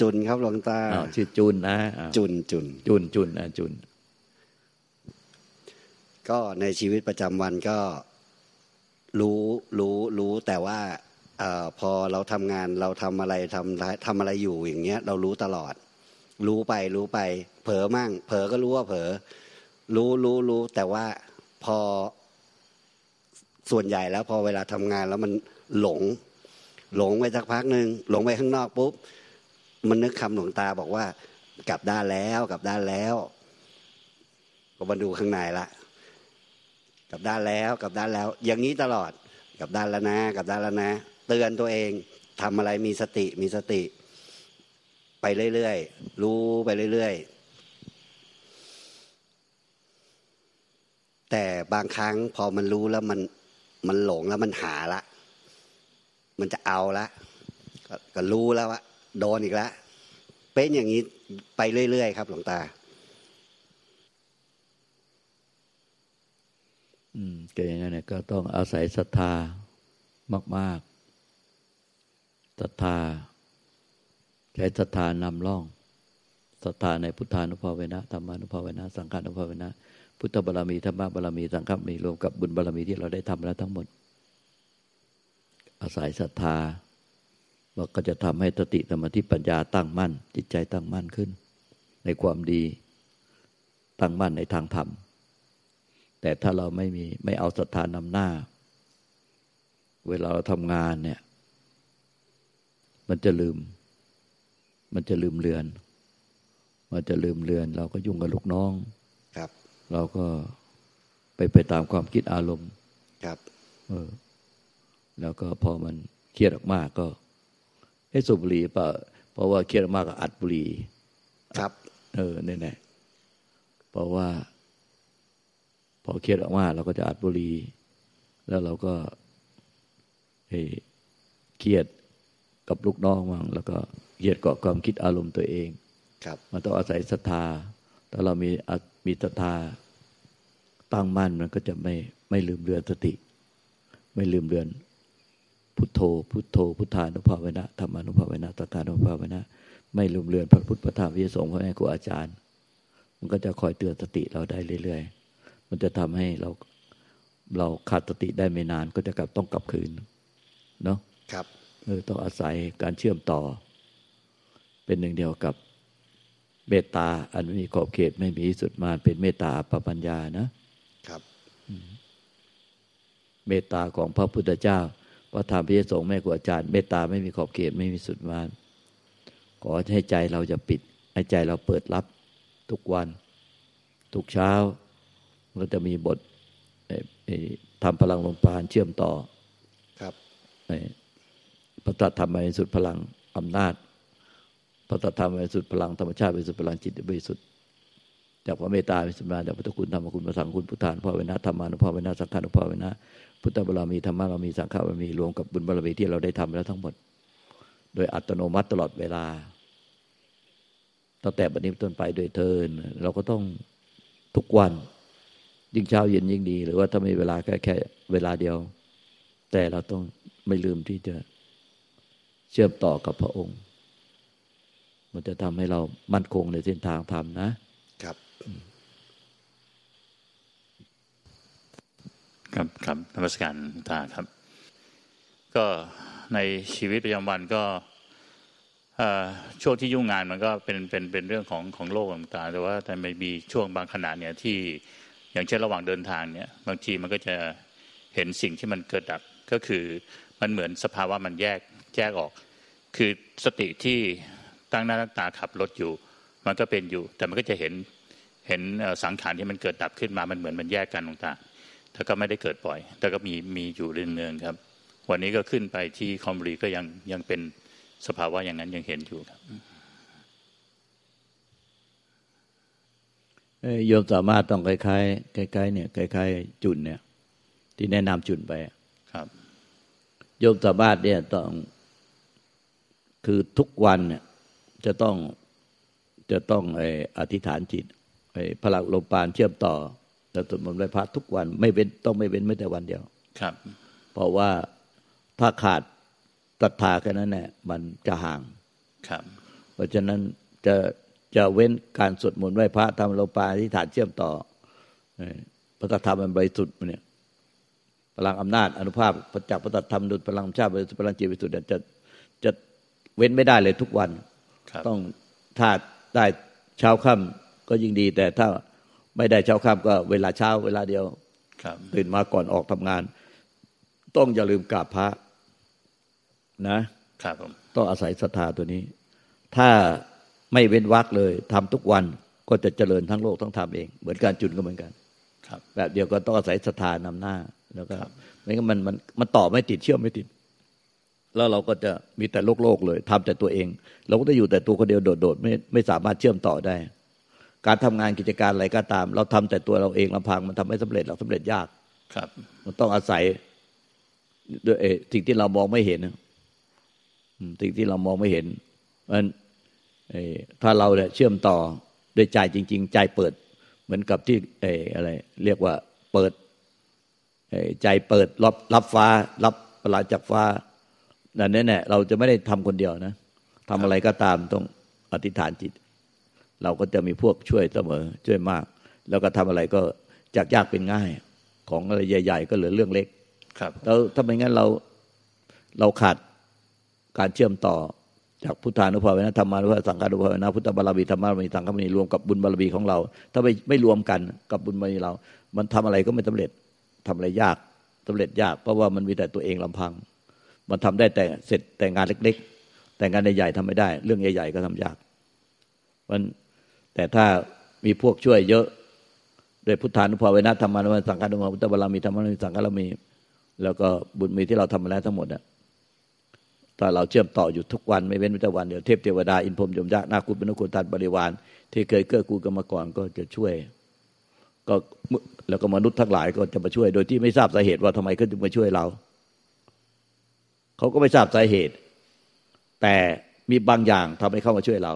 จุนครับหลวงตาชื่อจุนนะจุนจุนจุนจุนนะจุน ก็ในชีวิตประจำวันก็รู้รู้รู้แต่ว่าอพอเราทำงานเราทำอะไรทำทำอะไรอยู่อย่างเงี้ย เรารู้ตลอด รู้ไปรู้ไป เผลอมั่ง เผลอก็รู้ว่าเผลอรู้รู้รู้ แต่ว่าพอส่วนใหญ่แล้วพอเวลาทำงานแล้วมันหลง หลงไปสักพักหนึ่งหลงไปข้างนอกปุ๊บ มันนึกคำหลวงตาบอกว่า กลับด้านแล้วกลับด้านแล้วก็มาดูข้างในละกลับด้านแล้วกลับด้านแล้ว อย่างนี้ตลอดกลับด้านแล้วนะกลับด้านแล้วนะ เตือนตัวเองทำอะไรมีสติมีสติ ไปเรื่อยๆรู้ไปเรื่อยๆแต่บางครั้งพอมันรู้แล้วมันมันหลงแล้วมันหาละ มันจะเอาละก็รู้แล้วว่า โดนอีกแล้วเป็นอย่างนี้ไปเรื่อยๆครับ หลวงตา อืมก็อย่างนั้นก็ต้องอาศัยศรัทธามาก ๆศรัทธา ใช้ศรัทธานำล่องศรัทธาในพุทธานุภาเวนะธรรมานุภาเวนะ สังฆานุภาเวนะ พุทธบารมีธรรมบารมีสังฆบารมีรวมกับบุญบารมีที่เราได้ทำแล้วทั้งหมด อาศัยศรัทธา ว่าก็จะทำให้สติสมาธิปัญญาตั้งมั่น จิตใจตั้งมั่นขึ้น ในความดีตั้งมั่นในทางธรรม แต่ถ้าเราไม่มีไม่เอาศรัทธานำหน้า เวลาเราทำงานเนี่ย มันจะลืม มันจะลืมเลือน มันจะลืมเลือน เราก็ยุ่งกับลูกน้องครับ เราก็ไปไปตามความคิดอารมณ์ ครับ เออ แล้วก็พอมันเครียดออกมากก็ ให้สูบบุหรี่เปล่าเพราะว่าเครียดมากก็อัดบุหรี่ครับ เออแน่ๆเพราะว่า พอเครียดออกมาเราก็จะอัดบุหรี่แล้วเราก็เฮ้เครียดกับลูกน้องมั่งแล้วก็เครียดเกาะความคิดอารมณ์ตัวเองครับมันต้องอาศัยศรัทธาถ้าเรามีมีศรัทธาตั้งมั่นมันก็จะไม่ไม่ลืมเลือนสติ ไม่ลืมเลือน พุทโธ พุทโธ พุทธานุภาเวนะธรรมานุภาเวนะตถานุภาเวนะ ไม่ลืมเลือนพระพุทธพระธรรมวิสงฆ์พระแม่ครูอาจารย์ มันก็จะคอยเตือนสติเราได้เรื่อยๆ มันจะทำให้เราเราขาดสติได้ไม่นานก็จะกลับต้องกลับคืนเนาะครับเออต้องอาศัยการเชื่อมต่อ เป็นหนึ่งเดียวกับเมตตาอันไม่มีขอบเขตไม่มีสุดมาเป็นเมตตาปปัญญานะครับ เมตตาของพระพุทธเจ้า พระธรรมพิสงฆ์แม่ครูอาจารย์เมตตาไม่มีขอบเขตไม่มีสุดมานขอให้ใจเราจะปิด ให้ใจเราเปิดรับทุกวัน ทุกเช้าเราจะมีบททำพลังลมปานเชื่อมต่อครับพระตัธรรมบริสุทธิ์พลังอำนาจพระตัธรรมบริสุทธิ์พลังธรรมชาติบริสุทธิ์พลังจิตบริสุทธิ์จากพระเมตตาบริสุทธิ์มาจากพระคุณธรรมคุณพระสังคุณพุทธานพ่อเวนะธรรมานุพ่อเวนะสังฆานุพ่อเวนะ พุทธบารมีธรรมบารมีสังฆบารมีรวมกับบุญบารมีที่เราได้ทำแล้วทั้งหมด โดยอัตโนมัติตลอดเวลาตั้งแต่บัดนี้ต้นไปโดยเทินเราก็ต้องทุกวัน ยิ่งเช้าเย็นยิ่งดี หรือว่าถ้ามีเวลาแค่แค่เวลาเดียว แต่เราต้องไม่ลืมที่จะเชื่อมต่อกับพระองค์ มันจะทำให้เรามั่นคงในเส้นทางธรรมนะครับ ครับครับธรรมสการตาครับ ก็ในชีวิตประจำวันก็ช่วงที่ยุ่งงานมันก็เป็นเป็นเป็นเรื่องของของโลกต่างๆแต่ว่าแต่ไม่มีช่วงบางขณะเนี่ยที่อย่างเช่นระหว่างเดินทางเนี่ย บางทีมันก็จะเห็นสิ่งที่มันเกิดดับก็คือมันเหมือนสภาวะมันแยกแยกออก คือสติที่ตั้งหน้าตั้งตาขับรถอยู่ มันก็เป็นอยู่ แต่มันก็จะเห็นเห็นสังขารที่มันเกิดดับขึ้นมามันเหมือนมันแยกกันต่างๆ แต่ก็ไม่ได้เกิดบ่อยแต่ก็มีมีอยู่เรื่องๆครับ วันนี้ก็ขึ้นไปที่คอมบุรีก็ยังยังเป็นสภาวะอย่างนั้นยังเห็นอยู่ครับโยมสามารถต้องคล้ายๆคล้ายๆเนี่ยคล้ายๆจุนเนี่ย ที่แนะนำจุนไปครับโยมสามารถเนี่ยต้องคือทุกวันเนี่ยจะต้องจะต้องไออธิษฐานจิตไอพลังลมปานเชื่อมต่อ เราสวดมนต์ไหว้พระทุกวันไม่เป็นต้องไม่เป็นไม่แต่วันเดียวครับ เพราะว่าถ้าขาดศรัทธาแค่นั้นแหละมันจะห่างครับพเพราะฉะนั้นจะจะเว้นการสวดมนต์ไหว้พระทำโลปาที่ฐานเชื่อมต่อพระธรรมมันบริสุทธิ์เนี่ยพลังอำนาจอนุภาพพระจักรพระธรรมดุจพลังชาติบริสุทธิ์พลังจิตบริสุทธิ์จะจะเว้นไม่ได้เลยทุกวัน ต้องถ้าได้เช้าค่ำก็ยิ่งดี แต่ถ้า ไม่ได้เช้าค่ำก็เวลาเช้าเวลาเดียวตื่นมาก่อนออกทำงาน ต้องอย่าลืมกราบพระนะครับต้องอาศัยศรัทธาตัวนี้ ถ้าไม่เว้นวักเลยทำทุกวันก็จะเจริญทั้งโลกทั้งธรรมเอง เหมือนการจุนก็เหมือนกันครับแบบเดียวก็ต้องอาศัยศรัทธานำหน้าแล้วก็ไม่งั้นมันมันมันต่อไม่ติดเชื่อมไม่ติด แล้วเราก็จะมีแต่โลกโลกเลยทำแต่ตัวเอง เราก็จะอยู่แต่ตัวคนเดียวโดดๆไม่ไม่สามารถเชื่อมต่อได้ การทำงานกิจการอะไรก็ตาม เราทำแต่ตัวเราเองลำพังมันทำไม่สำเร็จเราสำเร็จยากครับ มันต้องอาศัยด้วยสิ่งที่เรามองไม่เห็นสิ่งที่เรามองไม่เห็นมันถ้าเราเนี่ยเชื่อมต่อด้วยใจจริง ๆ ใจเปิด เหมือนกับที่อะไร เรียกว่าเปิดใจเปิดรับรับฟ้า รับประลาจากฟ้านั่นแน่เราจะไม่ได้ทำคนเดียวนะทำอะไรก็ตามต้องอธิษฐานจิต เราก็จะมีพวกช่วยเสมอช่วยมาก แล้วก็ทำอะไรก็จากยากเป็นง่าย ของอะไรใหญ่ ๆ ก็เหลือเรื่องเล็ก ครับ แล้วถ้าไม่งั้นเราเราขาดการเชื่อมต่อจากพุทธานุภาเวนะธรรมานุภาสังฆานุภาเวนะพุทธบารมีธรรมบารมีสังฆบารมีรวมกับบุญบารมีของเรา ถ้าไม่ไม่รวมกันกับบุญบารมีเรา มันทำอะไรก็ไม่สำเร็จทำอะไรยากสำเร็จยากเพราะว่ามันมีแต่ตัวเองลำพัง มันทำได้แต่เสร็จแต่งานเล็ก ๆ แต่งานใหญ่ๆทำไม่ได้ เรื่องใหญ่ ๆ ก็ทำยากมัน แต่ถ้ามีพวกช่วยเยอะโดยพุทธานุภาเวนะธรรมานุภาสังฆานุภาพุทธบารมีธรรมบารมีสังฆารมี แล้วก็บุญมีที่เราทำมาแล้วทั้งหมดอะถ้าเราเชื่อมต่ออยู่ทุกวันไม่เว้นแต่วันเดียวเทพเทวดาอินพรมยมยักษ์นาคุณเป็นคุณทานบริวาร ที่เคยเกื้อกูลกันมาก่อนก็จะช่วย ก็แล้วก็มนุษย์ทั้งหลายก็จะมาช่วย โดยที่ไม่ทราบสาเหตุว่าทำไมเขาถึงมาช่วยเรา เขาก็ไม่ทราบสาเหตุ แต่มีบางอย่างทำให้เข้ามาช่วยเรา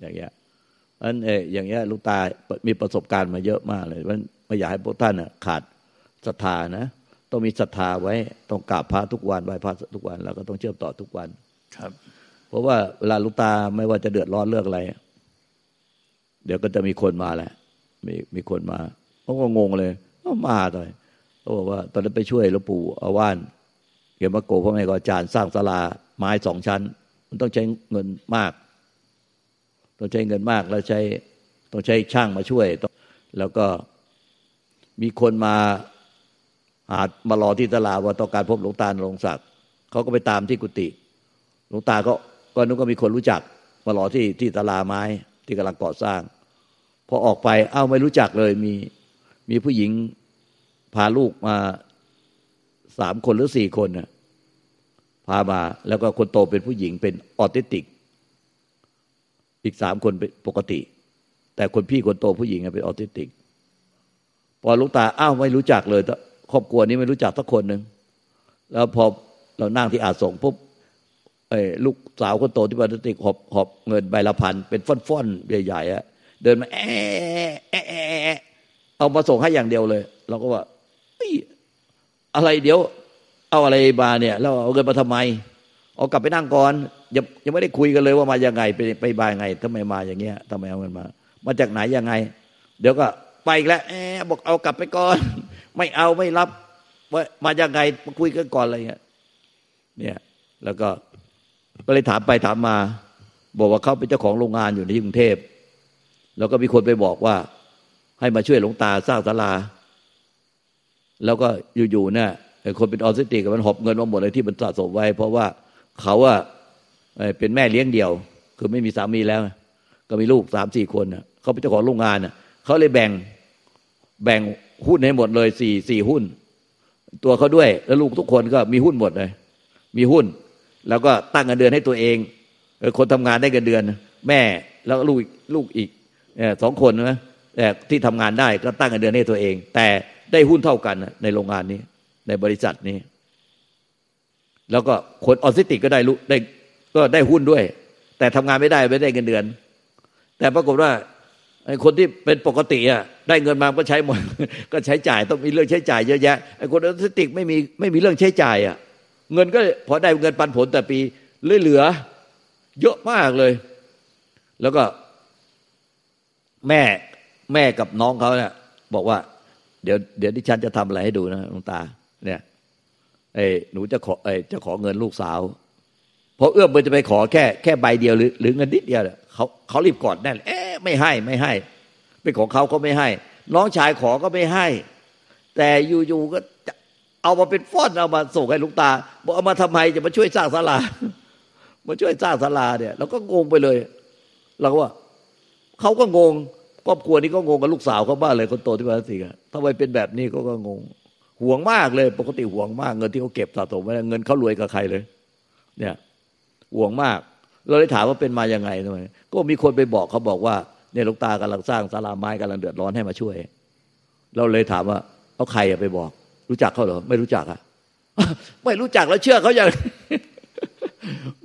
อย่างเงี้ย อันเออย่างเงี้ยลูกตา มีประสบการณ์มาเยอะมากเลยมันไม่อยากให้พวกท่านขาดศรัทธานะ ต้องมีศรัทธาไว้ ต้องกราบพระทุกวันไหว้พระทุกวัน แล้วก็ต้องเชื่อมต่อทุกวัน ครับ เพราะว่าเวลาลูกตาไม่ว่าจะเดือดร้อนเรื่องอะไร เดี๋ยวก็จะมีคนมาแหละ มีมีคนมาเขาก็งงเลยมาต่อยเขาบอกว่า ตอนนั้นไปช่วยหลวงปู่อาว่านเกี่ยวกับโกพ่อแม่กอาจารย์สร้างศาลาไม้สองชั้น มันต้องใช้เงินมาก ต้องใช้เงินมากแล้วใช้ต้องใช้ช่างมาช่วย แล้วก็มีคนมาหามารอที่ตลาดว่าต้องการพบหลวงตาหลวงศักดิ์เขาก็ไปตามที่กุฏิหลวงตาก็ก็นึกว่ามีคนรู้จัก มารอที่ที่ตลาไม้ที่กำลังก่อสร้างพอออกไปเอ้าไม่รู้จักเลยมีมีผู้หญิงพาลูกมาสามคนหรือสี่คนน่ะพามา แล้วก็คนโตเป็นผู้หญิงเป็นออทิสติก อีกสามคนเป็นปกติ แต่คนพี่คนโตผู้หญิงเป็นออทิสติก พอลุงตาอ้าวไม่รู้จักเลยครอบครัวนี้ไม่รู้จักสักคนหนึ่งแล้วพอเรานั่งที่อาสงปุ๊บไอ้ลูกสาวคนโตที่บาติกหอบหอบเงินใบละพันเป็นฟ่อนๆใหญ่ๆอะเดินมาแอะแอะแอะเอามาส่งให้อย่างเดียวเลย เราก็ว่าอะไรเดี๋ยว เอาอะไรมาเนี่ยแล้วเอาเงินมาทำไม เอากลับไปนั่งก่อน ยังยังไม่ได้คุยกันเลยว่ามายังไงไปไปบายไงทำไมมาอย่างเงี้ยทำไมเอาเงินมา มาจากไหนยังไง เดี๋ยวก็ไปอีกแล้วแอบบอกเอากลับไปก่อน ไม่เอาไม่รับว่ามายังไงมาคุยกันก่อนอะไรเงี้ยเนี่ยแล้วก็ก็เลยถามไปถามมา บอกว่าเขาเป็นเจ้าของโรงงานอยู่ในกรุงเทพแล้วก็มีคนไปบอกว่า ให้มาช่วยหลวงตาสร้างศาลา แล้วก็อยู่ๆเนี่ยคนเป็นออสติกมันหอบเงินมาหมดเลยที่มันสะสมไว้ เพราะว่าเขาอะ เป็นแม่เลี้ยงเดี่ยว คือไม่มีสามีแล้ว ก็มีลูกสามสี่คนเขาเป็นเจ้าของโรงงานเขาเลยแบ่งแบ่งหุ้นให้หมดเลยสี่สี่หุ้น ตัวเขาด้วย แล้วลูกทุกคนก็มีหุ้นหมดเลย มีหุ้น แล้วก็ตั้งเงินเดือนให้ตัวเองคนทำงานได้เงินเดือน แม่แล้วลูกลูกอีกสองคนนะแต่ที่ทำงานได้ก็ตั้งเงินเดือนให้ตัวเอง แต่ได้หุ้นเท่ากันในโรงงานนี้ ในบริษัทนี้ แล้วก็คนออสซิติกก็ได้รู้ได้ ก็ได้หุ้นด้วย แต่ทำงานไม่ได้ไม่ได้เงินเดือน แต่ปรากฏว่าไอ้คนที่เป็นปกติอะได้เงินมาก็ใช้หมดก็ใช้จ่ายต้องมีเรื่องใช้จ่ายเยอะแยะไอ้คนออทิสติกไม่มีไม่มีเรื่องใช้จ่ายอะเงินก็พอได้เงินปันผลแต่ปีเหลือเยอะมากเลย แล้วก็แม่แม่กับน้องเขาเนี่ยบอกว่า เดี๋ยวเดี๋ยวดิฉันจะทำอะไรให้ดูนะลวงตา เนี่ยไอ้หนูจะขอไอ้จะขอเงินลูกสาว พอเอื้อมมือจะไปขอแค่แค่ใบเดียวหรือหรือเงินนิดเดียวเขาเขารีบกอดแน่นเอ๊ะไม่ให้ไม่ให้เป็นของเขาก็ไม่ให้ น้องชายขอก็ไม่ให้ แต่อยู่ๆก็เอามาเป็นฟ้อนเอามาส่งให้ลุงตาบอกเอามาทำไมจะมาช่วยสร้างศาลามาช่วยสร้างศาลาเนี่ยเราก็งงไปเลยเราก็ว่าเขาก็งงครอบครัวนี้ก็งงกับลูกสาวเขาบ้านเลยคนโตที่บ้านสิงทำไมเป็นแบบนี้ก็ก็งงห่วงมากเลย ปกติห่วงมากเงินที่เขาเก็บสะสมไว้เงินเขารวยกับใครเลย เนี่ย ห่วงมาก เราเลยถามว่าเป็นมาอย่างไงทำไมก็มีคนไปบอกเขาบอกว่าเนี่ยลูกตากำลังสร้างศาลาไม้กำลังเดือดร้อนให้มาช่วย เราเลยถามว่า เอาใครไปบอก รู้จักเขาเหรอไม่รู้จักอะไม่รู้จักแล้วเชื่อเขาอย่าง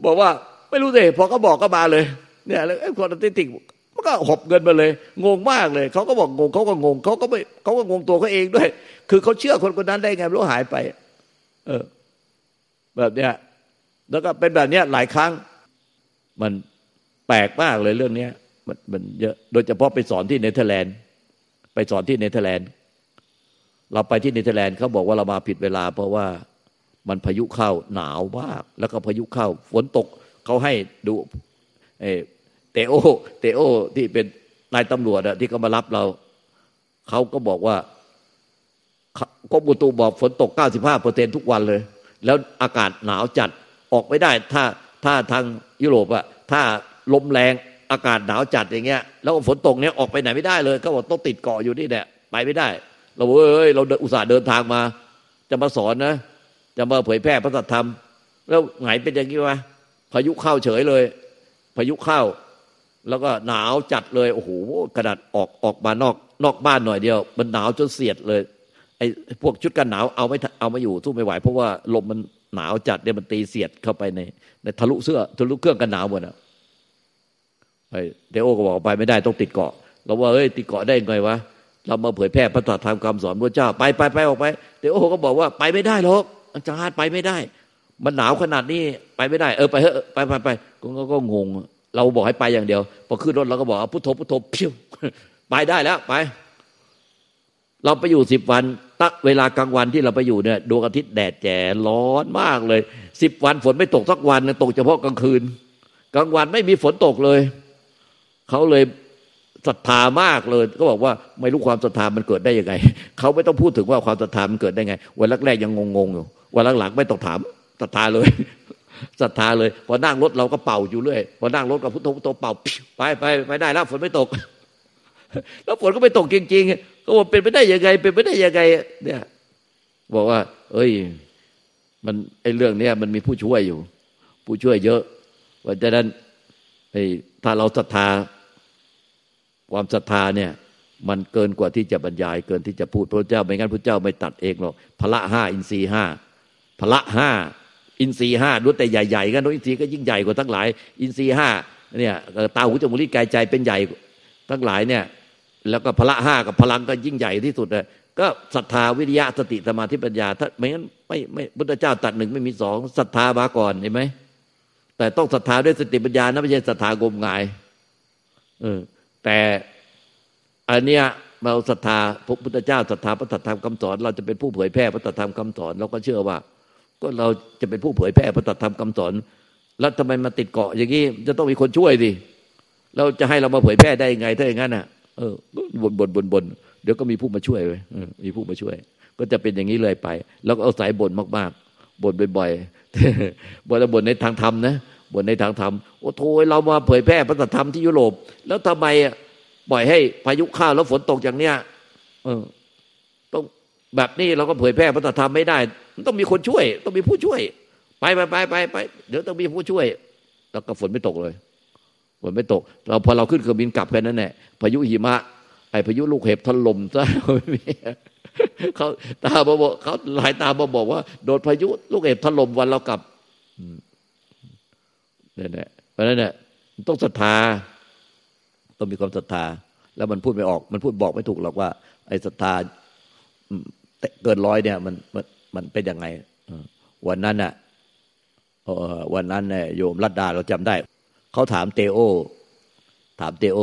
บอกว่าไม่รู้เลยพอเขาบอกก็มาเลย เนี่ยแล้วไอ้คนติติกมันก็หอบเงินมาเลย งงมากเลยเขาก็บอกงงเขาก็งงเขาก็ไม่เขาก็งงตัวเขาเองด้วย คือเขาเชื่อคนคนนั้นได้ไงไม่รู้หายไป เออ แบบเนี้ย แล้วก็เป็นแบบนี้หลายครั้ง มันแปลกมากเลยเรื่องนี้มันมันเยอะโดยเฉพาะไปสอนที่เนเธอร์แลนด์ไปสอนที่เนเธอร์แลนด์ เราไปที่เนเธอร์แลนด์เขาบอกว่าเรามาผิดเวลา เพราะว่ามันพายุเข้าหนาวมาก แล้วก็พายุเข้าฝนตกเขาให้ดูเอเตโอเตโอที่เป็นนายตำรวจอะที่เขามารับเราเขาก็บอกว่ากรมอุตุบอกฝนตก 95เปอร์เซ็นทุกวันเลย แล้วอากาศหนาวจัด ออกไม่ได้ ถ้าถ้าทางยุโรปอะถ้าลมแรงอากาศหนาวจัดอย่างเงี้ย แล้วฝนตกเนี้ยออกไปไหนไม่ได้เลยเขาบอกต้องติดเกาะอยู่นี่แหละไปไม่ได้ เราเอ้ยเราอุตส่าห์เดินทางมา จะมาสอนนะ จะมาเผยแพร่พระธรรม แล้วไงเป็นอย่างนี้วะพายุเข้าเฉยเลย พายุเข้า แล้วก็หนาวจัดเลยโอ้โหกระดาษออกออกมานอกนอกบ้านหน่อยเดียว มันหนาวจนเสียดเลยไอ้พวกชุดกันหนาวเอาไม่เอาไม่อยู่สู้ไม่ไหวเพราะว่าลมมัน หนาวจัดเนี่ยมันตีเสียดเข้าไปในในทะลุเสื้อทะลุเครื่องกันหนาวหมดอะไอ้เดโอก็บอกไปไม่ได้ต้องติดเกาะ เราว่าเอ้ยติดเกาะได้ไงวะเรามาเผยแพร่พระธรรมคำสอนพระเจ้า ไปไปไปออกไปเดโอก็บอกว่าไปไม่ได้หรอกอาจารย์ไปไม่ได้ มันหนาวขนาดนี้ไปไม่ได้ เออไปเถอะไปไปไปก็ก็งง เราบอกให้ไปอย่างเดียว พอขึ้นรถเราก็บอกพุทโธพุทโธพิ้วไปได้แล้วไป เราไปอยู่สิบวันตักเวลากลางวันที่เราไปอยู่เนี่ยดวงอาทิตย์แดดแจ๋ร้อนมากเลยสิบวันฝนไม่ตกสักวันตกเฉพาะกลางคืน กลางวันไม่มีฝนตกเลยเขาเลยศรัทธามากเลยก็บอกว่าไม่รู้ความศรัทธามันเกิดได้ยังไงเขาไม่ต้องพูดถึงว่าความศรัทธามันเกิดได้ไง วันแรกๆยังงงๆอยู่วันหลังๆไม่ต้องถามศรัทธาเลยศรัทธาเลยพอนั่งรถเราก็เป่าอยู่เรื่อยพอนั่งรถกับพุทโธพุทโธเป่าไปไปไปได้แล้วฝนไม่ตก แล้วฝนก็ไม่ตกจริงๆก็ว่าเป็นไปได้ยังไง เป็นไปได้ยังไง เนี่ย บอกว่า เอ้ย มันไอ้เรื่องเนี้ยมันมีผู้ช่วยอยู่ ผู้ช่วยเยอะว่าจะนั้นไอ้ถ้าเราศรัทธา ความศรัทธาเนี่ย มันเกินกว่าที่จะบรรยาย เกินที่จะพูดพระเจ้าไม่งั้นพระเจ้าไม่ตัดเองหรอกพละห้าอินทรีห้าพละห้าอินทรีห้าด้วยแต่ใหญ่ๆกันด้วยอินทรีก็ยิ่งใหญ่กว่าทั้งหลาย อินทรีห้าเนี่ยตาหูจมูกลิ้นกายใจเป็นใหญ่ทั้งหลายเนี่ย แล้วก็พละห้ากับพลังก็ยิ่งใหญ่ที่สุดเลยก็ศรัทธาวิริยะสติสมาธิปัญญา ถ้าไม่งั้นไม่ไม่พุทธเจ้าตัดหนึ่งไม่มีสองศรัทธามาก่อนเห็นไหมแต่ต้องศรัทธาด้วยสติปัญญานะไม่ใช่ศรัทธางมงายเออแต่อันเนี้ยเราศรัทธาพระพุทธเจ้าศรัทธาพระธรรมคำสอน เราจะเป็นผู้เผยแพร่พระธรรมคำสอนเราก็เชื่อว่า ก็เราจะเป็นผู้เผยแพร่พระธรรมคำสอน แล้วทำไมมาติดเกาะอย่างนี้จะต้องมีคนช่วยดิเราจะให้เรามาเผยแพร่ได้ยังไงถ้าอย่างนั้นอะ เออบนบนบนบนเดี๋ยวก็มีผู้มาช่วยเลยมีผู้มาช่วย ก็จะเป็นอย่างนี้เลยไป แล้วก็เอาสายบ่นมากๆบ่นบ่อยๆบ่นบ่นในทางธรรมนะบ่นในทางธรรมโอ้โถเรามาเผยแพร่พระธรรมที่ยุโรป แล้วทำไมปล่อยให้พายุเข้าแล้วฝนตกอย่างเนี้ยเออต้องแบบนี้เราก็เผยแพร่พระธรรมไม่ได้ ต้องมีคนช่วย ต้องมีผู้ช่วย ไปไปไปไปไปเดี๋ยวต้องมีผู้ช่วย แล้วก็ฝนไม่ตกเลย ฝนไม่ตก เราพอเราขึ้นเครื่องบินกลับแค่นั้นแหละพายุหิมะ ไอ้พายุลูกเห็บถล่มซะเขาตาบอกเขาหลายตาบอบอกว่าโดนพายุลูกเห็บถล่มวันเรากลับนี่นแหละเพราะนั้นเนี่ยต้องศรัทธาต้องมีความศรัทธา แล้วมันพูดไม่ออก มันพูดบอกไม่ถูกหรอกว่า ไอ้ศรัทธาเกินร้อยเนี่ย มันมันมันเป็นยังไงวันนั้นน่ะวันนั้นเนี่ยโยมรัตดาเราจำได้ เขาถามเตโอ ถามเตโอ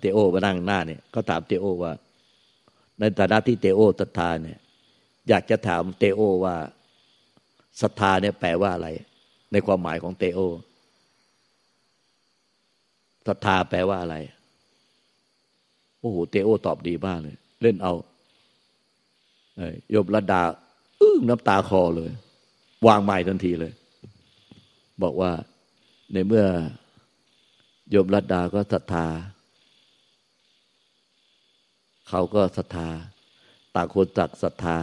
เตโอมานั่งหน้าเนี่ยเขาถามเตโอว่า ในฐานะที่เตโอศรัทธาเนี่ย อยากจะถามเตโอว่าศรัทธาเนี่ยแปลว่าอะไร ในความหมายของเตโอศรัทธาแปลว่าอะไรโอ้โหเตโอตอบดีมากเลย เล่นเอาโยบระดาอึ้งน้ำตาคอเลย วางไม้ทันทีเลย บอกว่าในเมื่อ โยมรัตดาก็ศรัทธา เขาก็ศรัทธา ต่างคนตักศรัทธา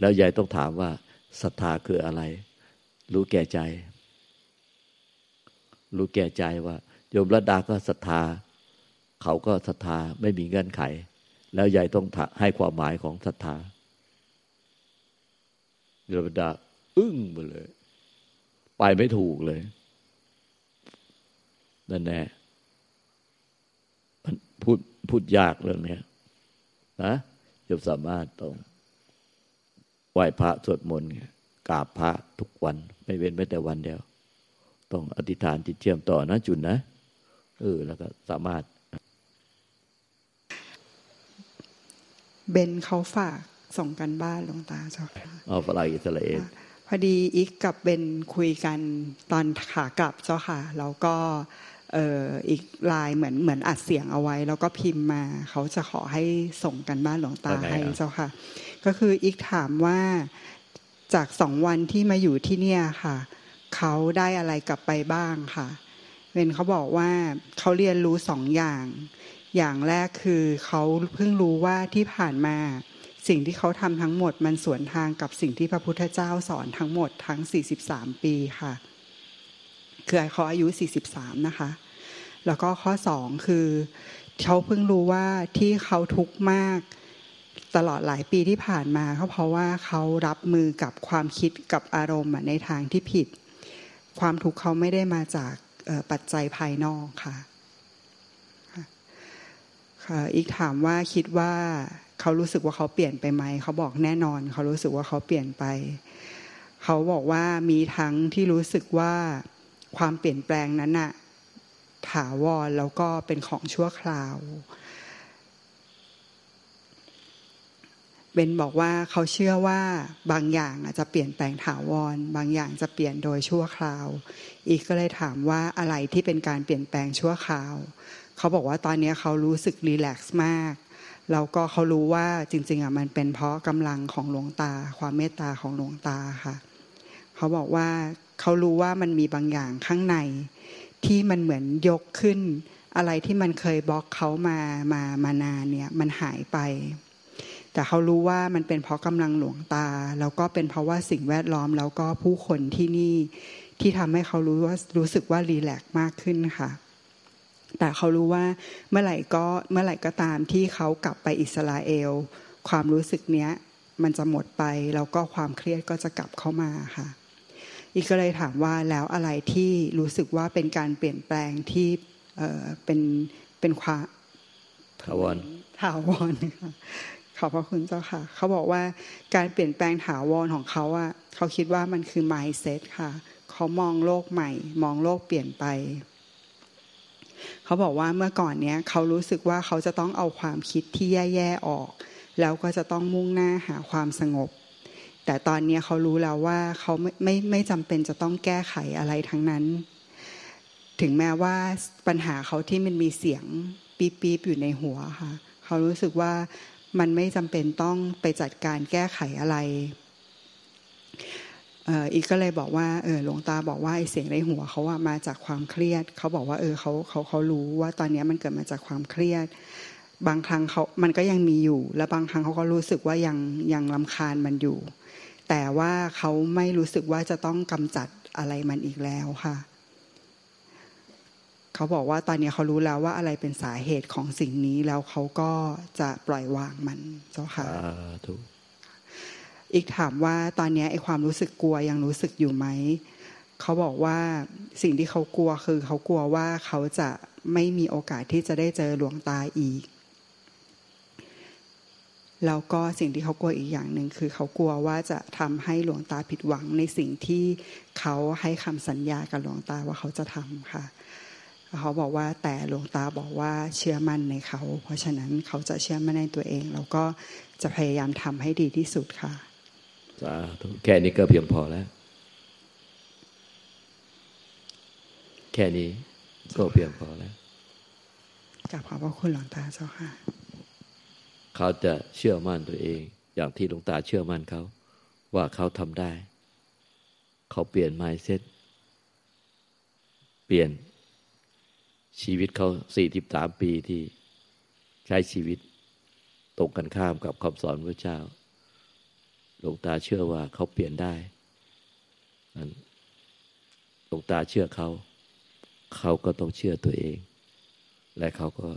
แล้วยายต้องถามว่าศรัทธาคืออะไร รู้แก่ใจ รู้แก่ใจว่า โยมรัตดาก็ศรัทธา เขาก็ศรัทธาไม่มีเงื่อนไข แล้วยายต้องให้ความหมายของศรัทธาโยมรัตดาอึ้งไปเลย ไปไม่ถูกเลย นั่นแน่มันพูดพูดยากเรื่องนี้นะจะสามารถต้องไหว้พระสวดมนต์กราบพระทุกวัน ไม่เว้นแม้แต่วันเดียว ต้องอธิษฐานจิตเชื่อมต่อนะจุนนะเออแล้วก็สามารถ เบนเขาฝากส่งกันบ้านลงตาเจ้าค่ะอ๋อฝรั่งอิสราเอลพอดีอีกกับเบนคุยกันตอนขากลับเจ้าค่ะแล้วก็ อีกลายเหมือนเหมือนอัดเสียงเอาไว้ แล้วก็พิมพ์มาเขาจะขอให้ส่งกันบ้านหลวงตาให้เจ้าค่ะ ก็คืออีกถามว่าจากสองวันที่มาอยู่ที่เนี่ยค่ะเขาได้อะไรกลับไปบ้างค่ะเวนเขาบอกว่าเขาเรียนรู้สองอย่าง อย่างแรกคือเขาเพิ่งรู้ว่าที่ผ่านมาสิ่งที่เขาทำทั้งหมดมันสวนทางกับสิ่งที่พระพุทธเจ้าสอนทั้งหมดทั้ง 43 ปีค่ะ คือเขาอายุ 43 นะคะ แล้วก็ข้อสองคือเขาเพิ่งรู้ว่าที่เขาทุกข์มากตลอดหลายปีที่ผ่านมาเขาเพราะว่าเขารับมือกับความคิดกับอารมณ์ในทางที่ผิด ความทุกข์เขาไม่ได้มาจากปัจจัยภายนอกค่ะอีกถามว่าคิดว่าเขารู้สึกว่าเขาเปลี่ยนไปไหมเขาบอกแน่นอน เขารู้สึกว่าเขาเปลี่ยนไป เขาบอกว่ามีทั้งที่รู้สึกว่า ความเปลี่ยนแปลงนั้นอะถาวรแล้วก็เป็นของชั่วคราวเบนบอกว่าเขาเชื่อว่าบางอย่างอาจจะเปลี่ยนแปลงถาวร บางอย่างจะเปลี่ยนโดยชั่วคราว อีกก็เลยถามว่าอะไรที่เป็นการเปลี่ยนแปลงชั่วคราว เขาบอกว่าตอนนี้เขารู้สึกรีแลกซ์มากแล้วก็เขารู้ว่าจริงๆอะมันเป็นเพราะกำลังของหลวงตา ความเมตตาของหลวงตาค่ะ เขาบอกว่า เขารู้ว่ามันมีบางอย่างข้างใน ที่มันเหมือนยกขึ้น อะไรที่มันเคยบล็อกเขามามามานานเนี่ยมันหายไป แต่เขารู้ว่ามันเป็นเพราะกำลังหลวงตา แล้วก็เป็นเพราะว่าสิ่งแวดล้อมแล้วก็ผู้คนที่นี่ที่ทำให้เขารู้ว่ารู้สึกว่ารีแลกซ์มากขึ้นค่ะแต่เขารู้ว่าเมื่อไหร่ก็เมื่อไหร่ก็ตามที่เขากลับไปอิสราเอล ความรู้สึกเนี้ย มันจะหมดไปแล้วก็ความเครียดก็จะกลับเข้ามาค่ะ อีกก็เลยถามว่าแล้วอะไรที่รู้สึกว่าเป็นการเปลี่ยนแปลงที่เป็นเป็นความถาวรถาวรค่ะขอบพระคุณเจ้าค่ะ เขาบอกว่าการเปลี่ยนแปลงถาวรของเขาอะเขาคิดว่ามันคือ mindset ค่ะ เขามองโลกใหม่ มองโลกเปลี่ยนไป เขาบอกว่าเมื่อก่อนเนี้ยเขารู้สึกว่าเขาจะต้องเอาความคิดที่แย่ๆออก แล้วก็จะต้องมุ่งหน้าหาความสงบ แต่ตอนนี้เขารู้แล้วว่าเขาไม่ไม่ไม่จำเป็นจะต้องแก้ไขอะไรทั้งนั้น ถึงแม้ว่าปัญหาเขาที่มันมีเสียงปี๊บปี๊บอยู่ในหัวค่ะเขารู้สึกว่ามันไม่จำเป็นต้องไปจัดการแก้ไขอะไรอีกก็เลยบอกว่าเออหลวงตาบอกว่าไอเสียงในหัวเขาอะมาจากความเครียด เขาบอกว่าเออเขาเขาเขารู้ว่าตอนนี้มันเกิดมาจากความเครียด บางครั้งเขามันก็ยังมีอยู่ และบางครั้งเขาก็รู้สึกว่ายังยังลำคาญมันอยู่ แต่ว่าเขาไม่รู้สึกว่าจะต้องกำจัดอะไรมันอีกแล้วค่ะ เขาบอกว่าตอนนี้เขารู้แล้วว่าอะไรเป็นสาเหตุของสิ่งนี้แล้วเขาก็จะปล่อยวางมันเจ้าค่ะถูกอีกถามว่าตอนนี้ไอ้ความรู้สึกกลัวยังรู้สึกอยู่ไหมเขาบอกว่าสิ่งที่เขากลัวคือเขากลัวว่าเขาจะไม่มีโอกาสที่จะได้เจอหลวงตาอีก แล้วก็สิ่งที่เขากลัวอีกอย่างหนึ่งคือเขากลัวว่าจะทำให้หลวงตาผิดหวังในสิ่งที่เขาให้คำสัญญากับหลวงตาว่าเขาจะทำค่ะเขาบอกว่าแต่หลวงตาบอกว่าเชื่อมั่นในเขา เพราะฉะนั้นเขาจะเชื่อมั่นในตัวเอง แล้วก็จะพยายามทำให้ดีที่สุดค่ะสาธุแค่นี้ก็เพียงพอแล้ว แค่นี้ก็เพียงพอแล้วกลับขอบพระคุณหลวงตาเจ้าค่ะ เขาจะเชื่อมั่นตัวเอง อย่างที่หลวงตาเชื่อมั่นเขา ว่าเขาทำได้ เขาเปลี่ยนไมเซ็ตเปลี่ยนชีวิตเขาสี่สิบสามปีที่ใช้ชีวิตตรงกันข้ามกับคำสอนพระเจ้า หลวงตาเชื่อว่าเขาเปลี่ยนได้นั้นหลวงตาเชื่อเขา เขาก็ต้องเชื่อตัวเอง และเขาก็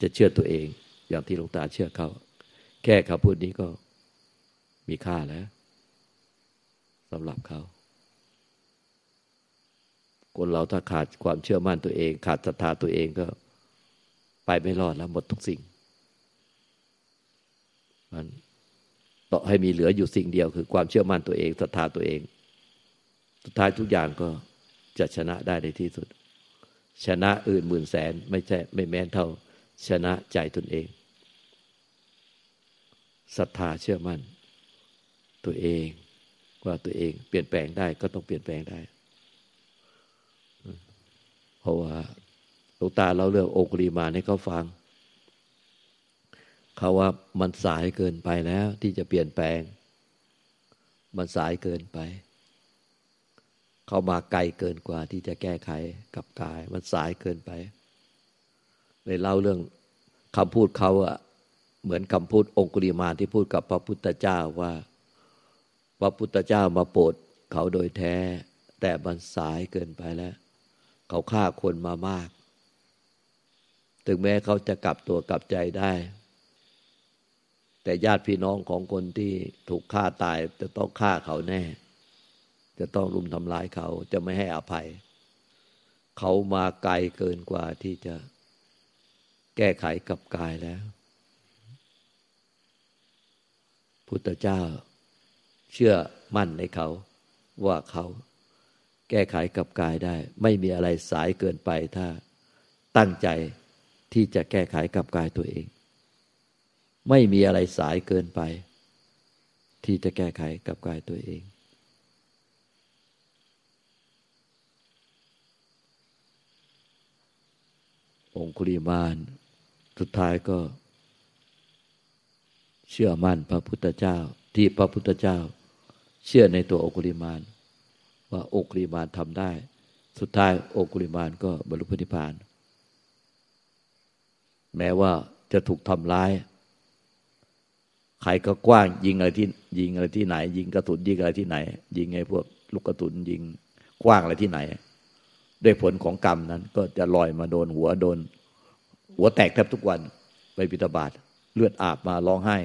จะเชื่อตัวเอง อย่างที่หลวงตาเชื่อเขา แค่คำพูดนี้ก็มีค่าแล้วสำหรับเขา คนเราถ้าขาดความเชื่อมั่นตัวเอง ขาดศรัทธาตัวเองก็ไปไม่รอดแล้วหมดทุกสิ่ง มันต่อให้มีเหลืออยู่สิ่งเดียว คือความเชื่อมั่นตัวเองศรัทธาตัวเอง สุดท้ายทุกอย่างก็จะชนะได้ในที่สุด ชนะอื่นหมื่นแสนไม่ใช่ไม่แม้นเท่า ชนะใจตนเอง ศรัทธาเชื่อมั่น ตัวเองว่าตัวเอง เปลี่ยนแปลงได้ก็ต้องเปลี่ยนแปลงได้ เพราะว่าหลวงตาเราเรื่ององคุลีมาให้เขาฟัง เขาว่ามันสายเกินไปแล้ว ที่จะเปลี่ยนแปลง มันสายเกินไป เขามาไกลเกินกว่าที่จะแก้ไขกับกาย มันสายเกินไปเลยเล่าเรื่องคำพูดเขาอะ เหมือนคำพูดองคุลีมาที่พูดกับพระพุทธเจ้าว่า พระพุทธเจ้ามาโปรดเขาโดยแท้ แต่มันสายเกินไปแล้ว เขาฆ่าคนมามาก ถึงแม้เขาจะกลับตัวกลับใจได้ แต่ญาติพี่น้องของคนที่ถูกฆ่าตายจะต้องฆ่าเขาแน่ จะต้องรุมทำลายเขาจะไม่ให้อภัย เขามาไกลเกินกว่าที่จะแก้ไขกับกายแล้ว พุทธเจ้า เชื่อมั่นในเขาว่าเขาแก้ไขกับกายได้ ไม่มีอะไรสายเกินไปถ้าตั้งใจที่จะแก้ไขกับกายตัวเอง ไม่มีอะไรสายเกินไป ที่จะแก้ไขกับกายตัวเององคุริมาน สุดท้ายก็ เชื่อมั่นพระพุทธเจ้า ที่พระพุทธเจ้า เชื่อในตัวโอคุริมาน ว่าโอกุริมานทำได้ สุดท้ายโอกุริมานก็บรรลุพระนิพพาน แม้ว่าจะถูกทำร้ายใครก็กว้างยิงอะไรที่ยิงอะไรที่ไหน ยิงกระสุนยิงอะไรที่ไหน ยิงไงพวกลูกกระสุนยิงกว้างอะไรที่ไหน ด้วยผลของกรรมนั้น ก็จะลอยมาโดนหัวโดน หัวแตกแทบทุกวันไปบิดาบาตเลือดอาบมาร้องไห้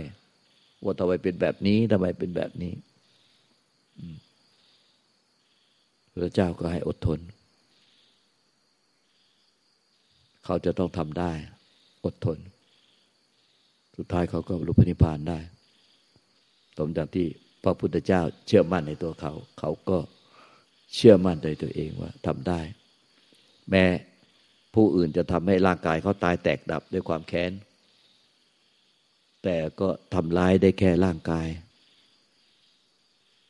ว่าทำไมเป็นแบบนี้ทำไมเป็นแบบนี้พระเจ้าก็ให้อดทน เขาจะต้องทำได้ อดทน สุดท้ายเขาก็รู้พนิพานได้สมดังที่พระพุทธเจ้าเชื่อมั่นในตัวเขา เขาก็เชื่อมั่นในตัวเองว่าทำได้ แม้ผู้อื่นจะทำให้ร่างกายเขาตายแตกดับด้วยความแค้น แต่ก็ทำร้ายได้แค่ร่างกาย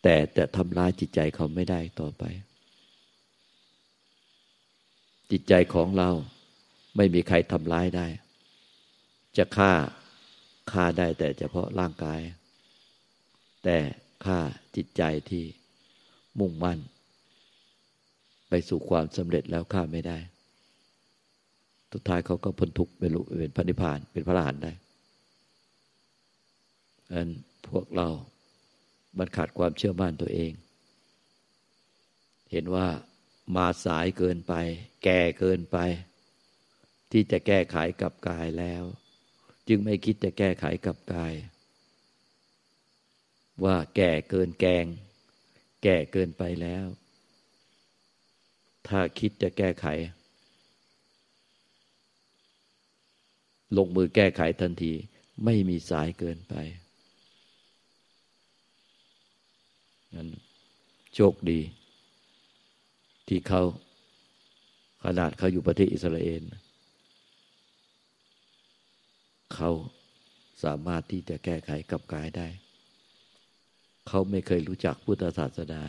แต่แต่ทำร้ายจิตใจเขาไม่ได้ต่อไป จิตใจของเราไม่มีใครทำร้ายได้ จะฆ่าฆ่าได้แต่เฉพาะร่างกาย แต่ฆ่าจิตใจที่มุ่งมั่น ไปสู่ความสำเร็จแล้วฆ่าไม่ได้สุดท้ายเขาก็พ้นทุกข์เป็นเป็นพระนิพพานเป็นพระอรหันต์ได้ อันพวกเราบันขาดความเชื่อมั่นตัวเอง เห็นว่ามาสายเกินไป แก่เกินไป ที่จะแก้ไขกับกายแล้ว จึงไม่คิดจะแก้ไขกับกาย ว่าแก่เกินแกง แก่เกินไปแล้ว ถ้าคิดจะแก้ไข ลงมือแก้ไขทันที ไม่มีสายเกินไป นั้นโชคดี ที่เขาขนาดเขาอยู่ประเทศอิสราเอลเขาสามารถที่จะแก้ไขกับกายได้ เขาไม่เคยรู้จักพุทธศาสนา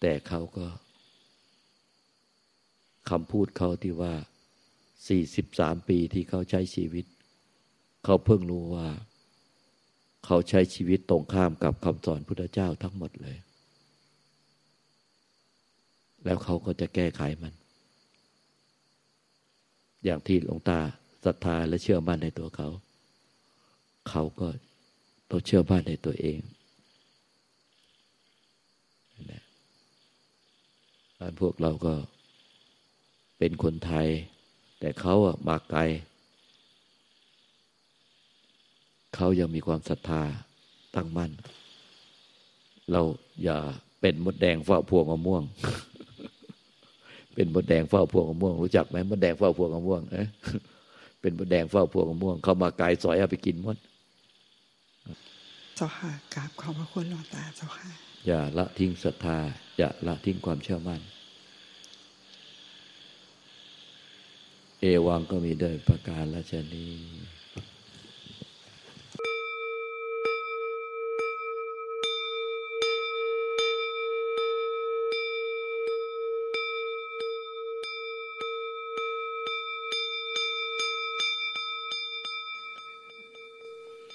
แต่เขาก็คำพูดเขาที่ว่าสี่สิบสามปีที่เขาใช้ชีวิต เขาเพิ่งรู้ว่า เขาใช้ชีวิตตรงข้ามกับคำสอนพุทธเจ้าทั้งหมดเลย แล้วเขาก็จะแก้ไขมัน อย่างที่หลวงตาศรัทธาและเชื่อมั่นในตัวเขา เขาก็ต้องเชื่อมั่นในตัวเองนะพวกเราก็เป็นคนไทย แต่เขาอะมาไกล เขายังมีความศรัทธาตั้งมั่น เราอย่าเป็นมดแดงเฝ้าพวงมะม่วง เป็นมดแดงเฝ้าพวงมะม่วง รู้จักไหมมดแดงเฝ้าพวงมะม่วงเอ๊ะเป็นมดแดงเฝ้าพวงมะม่วง เขามาไกลสอยเอาไปกินหมดเจ้าค่ะกราบขอบพระคุณหลวงตาเจ้าค่ะอย่าละทิ้งศรัทธาอย่าละทิ้งความเชื่อมั่น เอวังก็มีเดินประการละชนี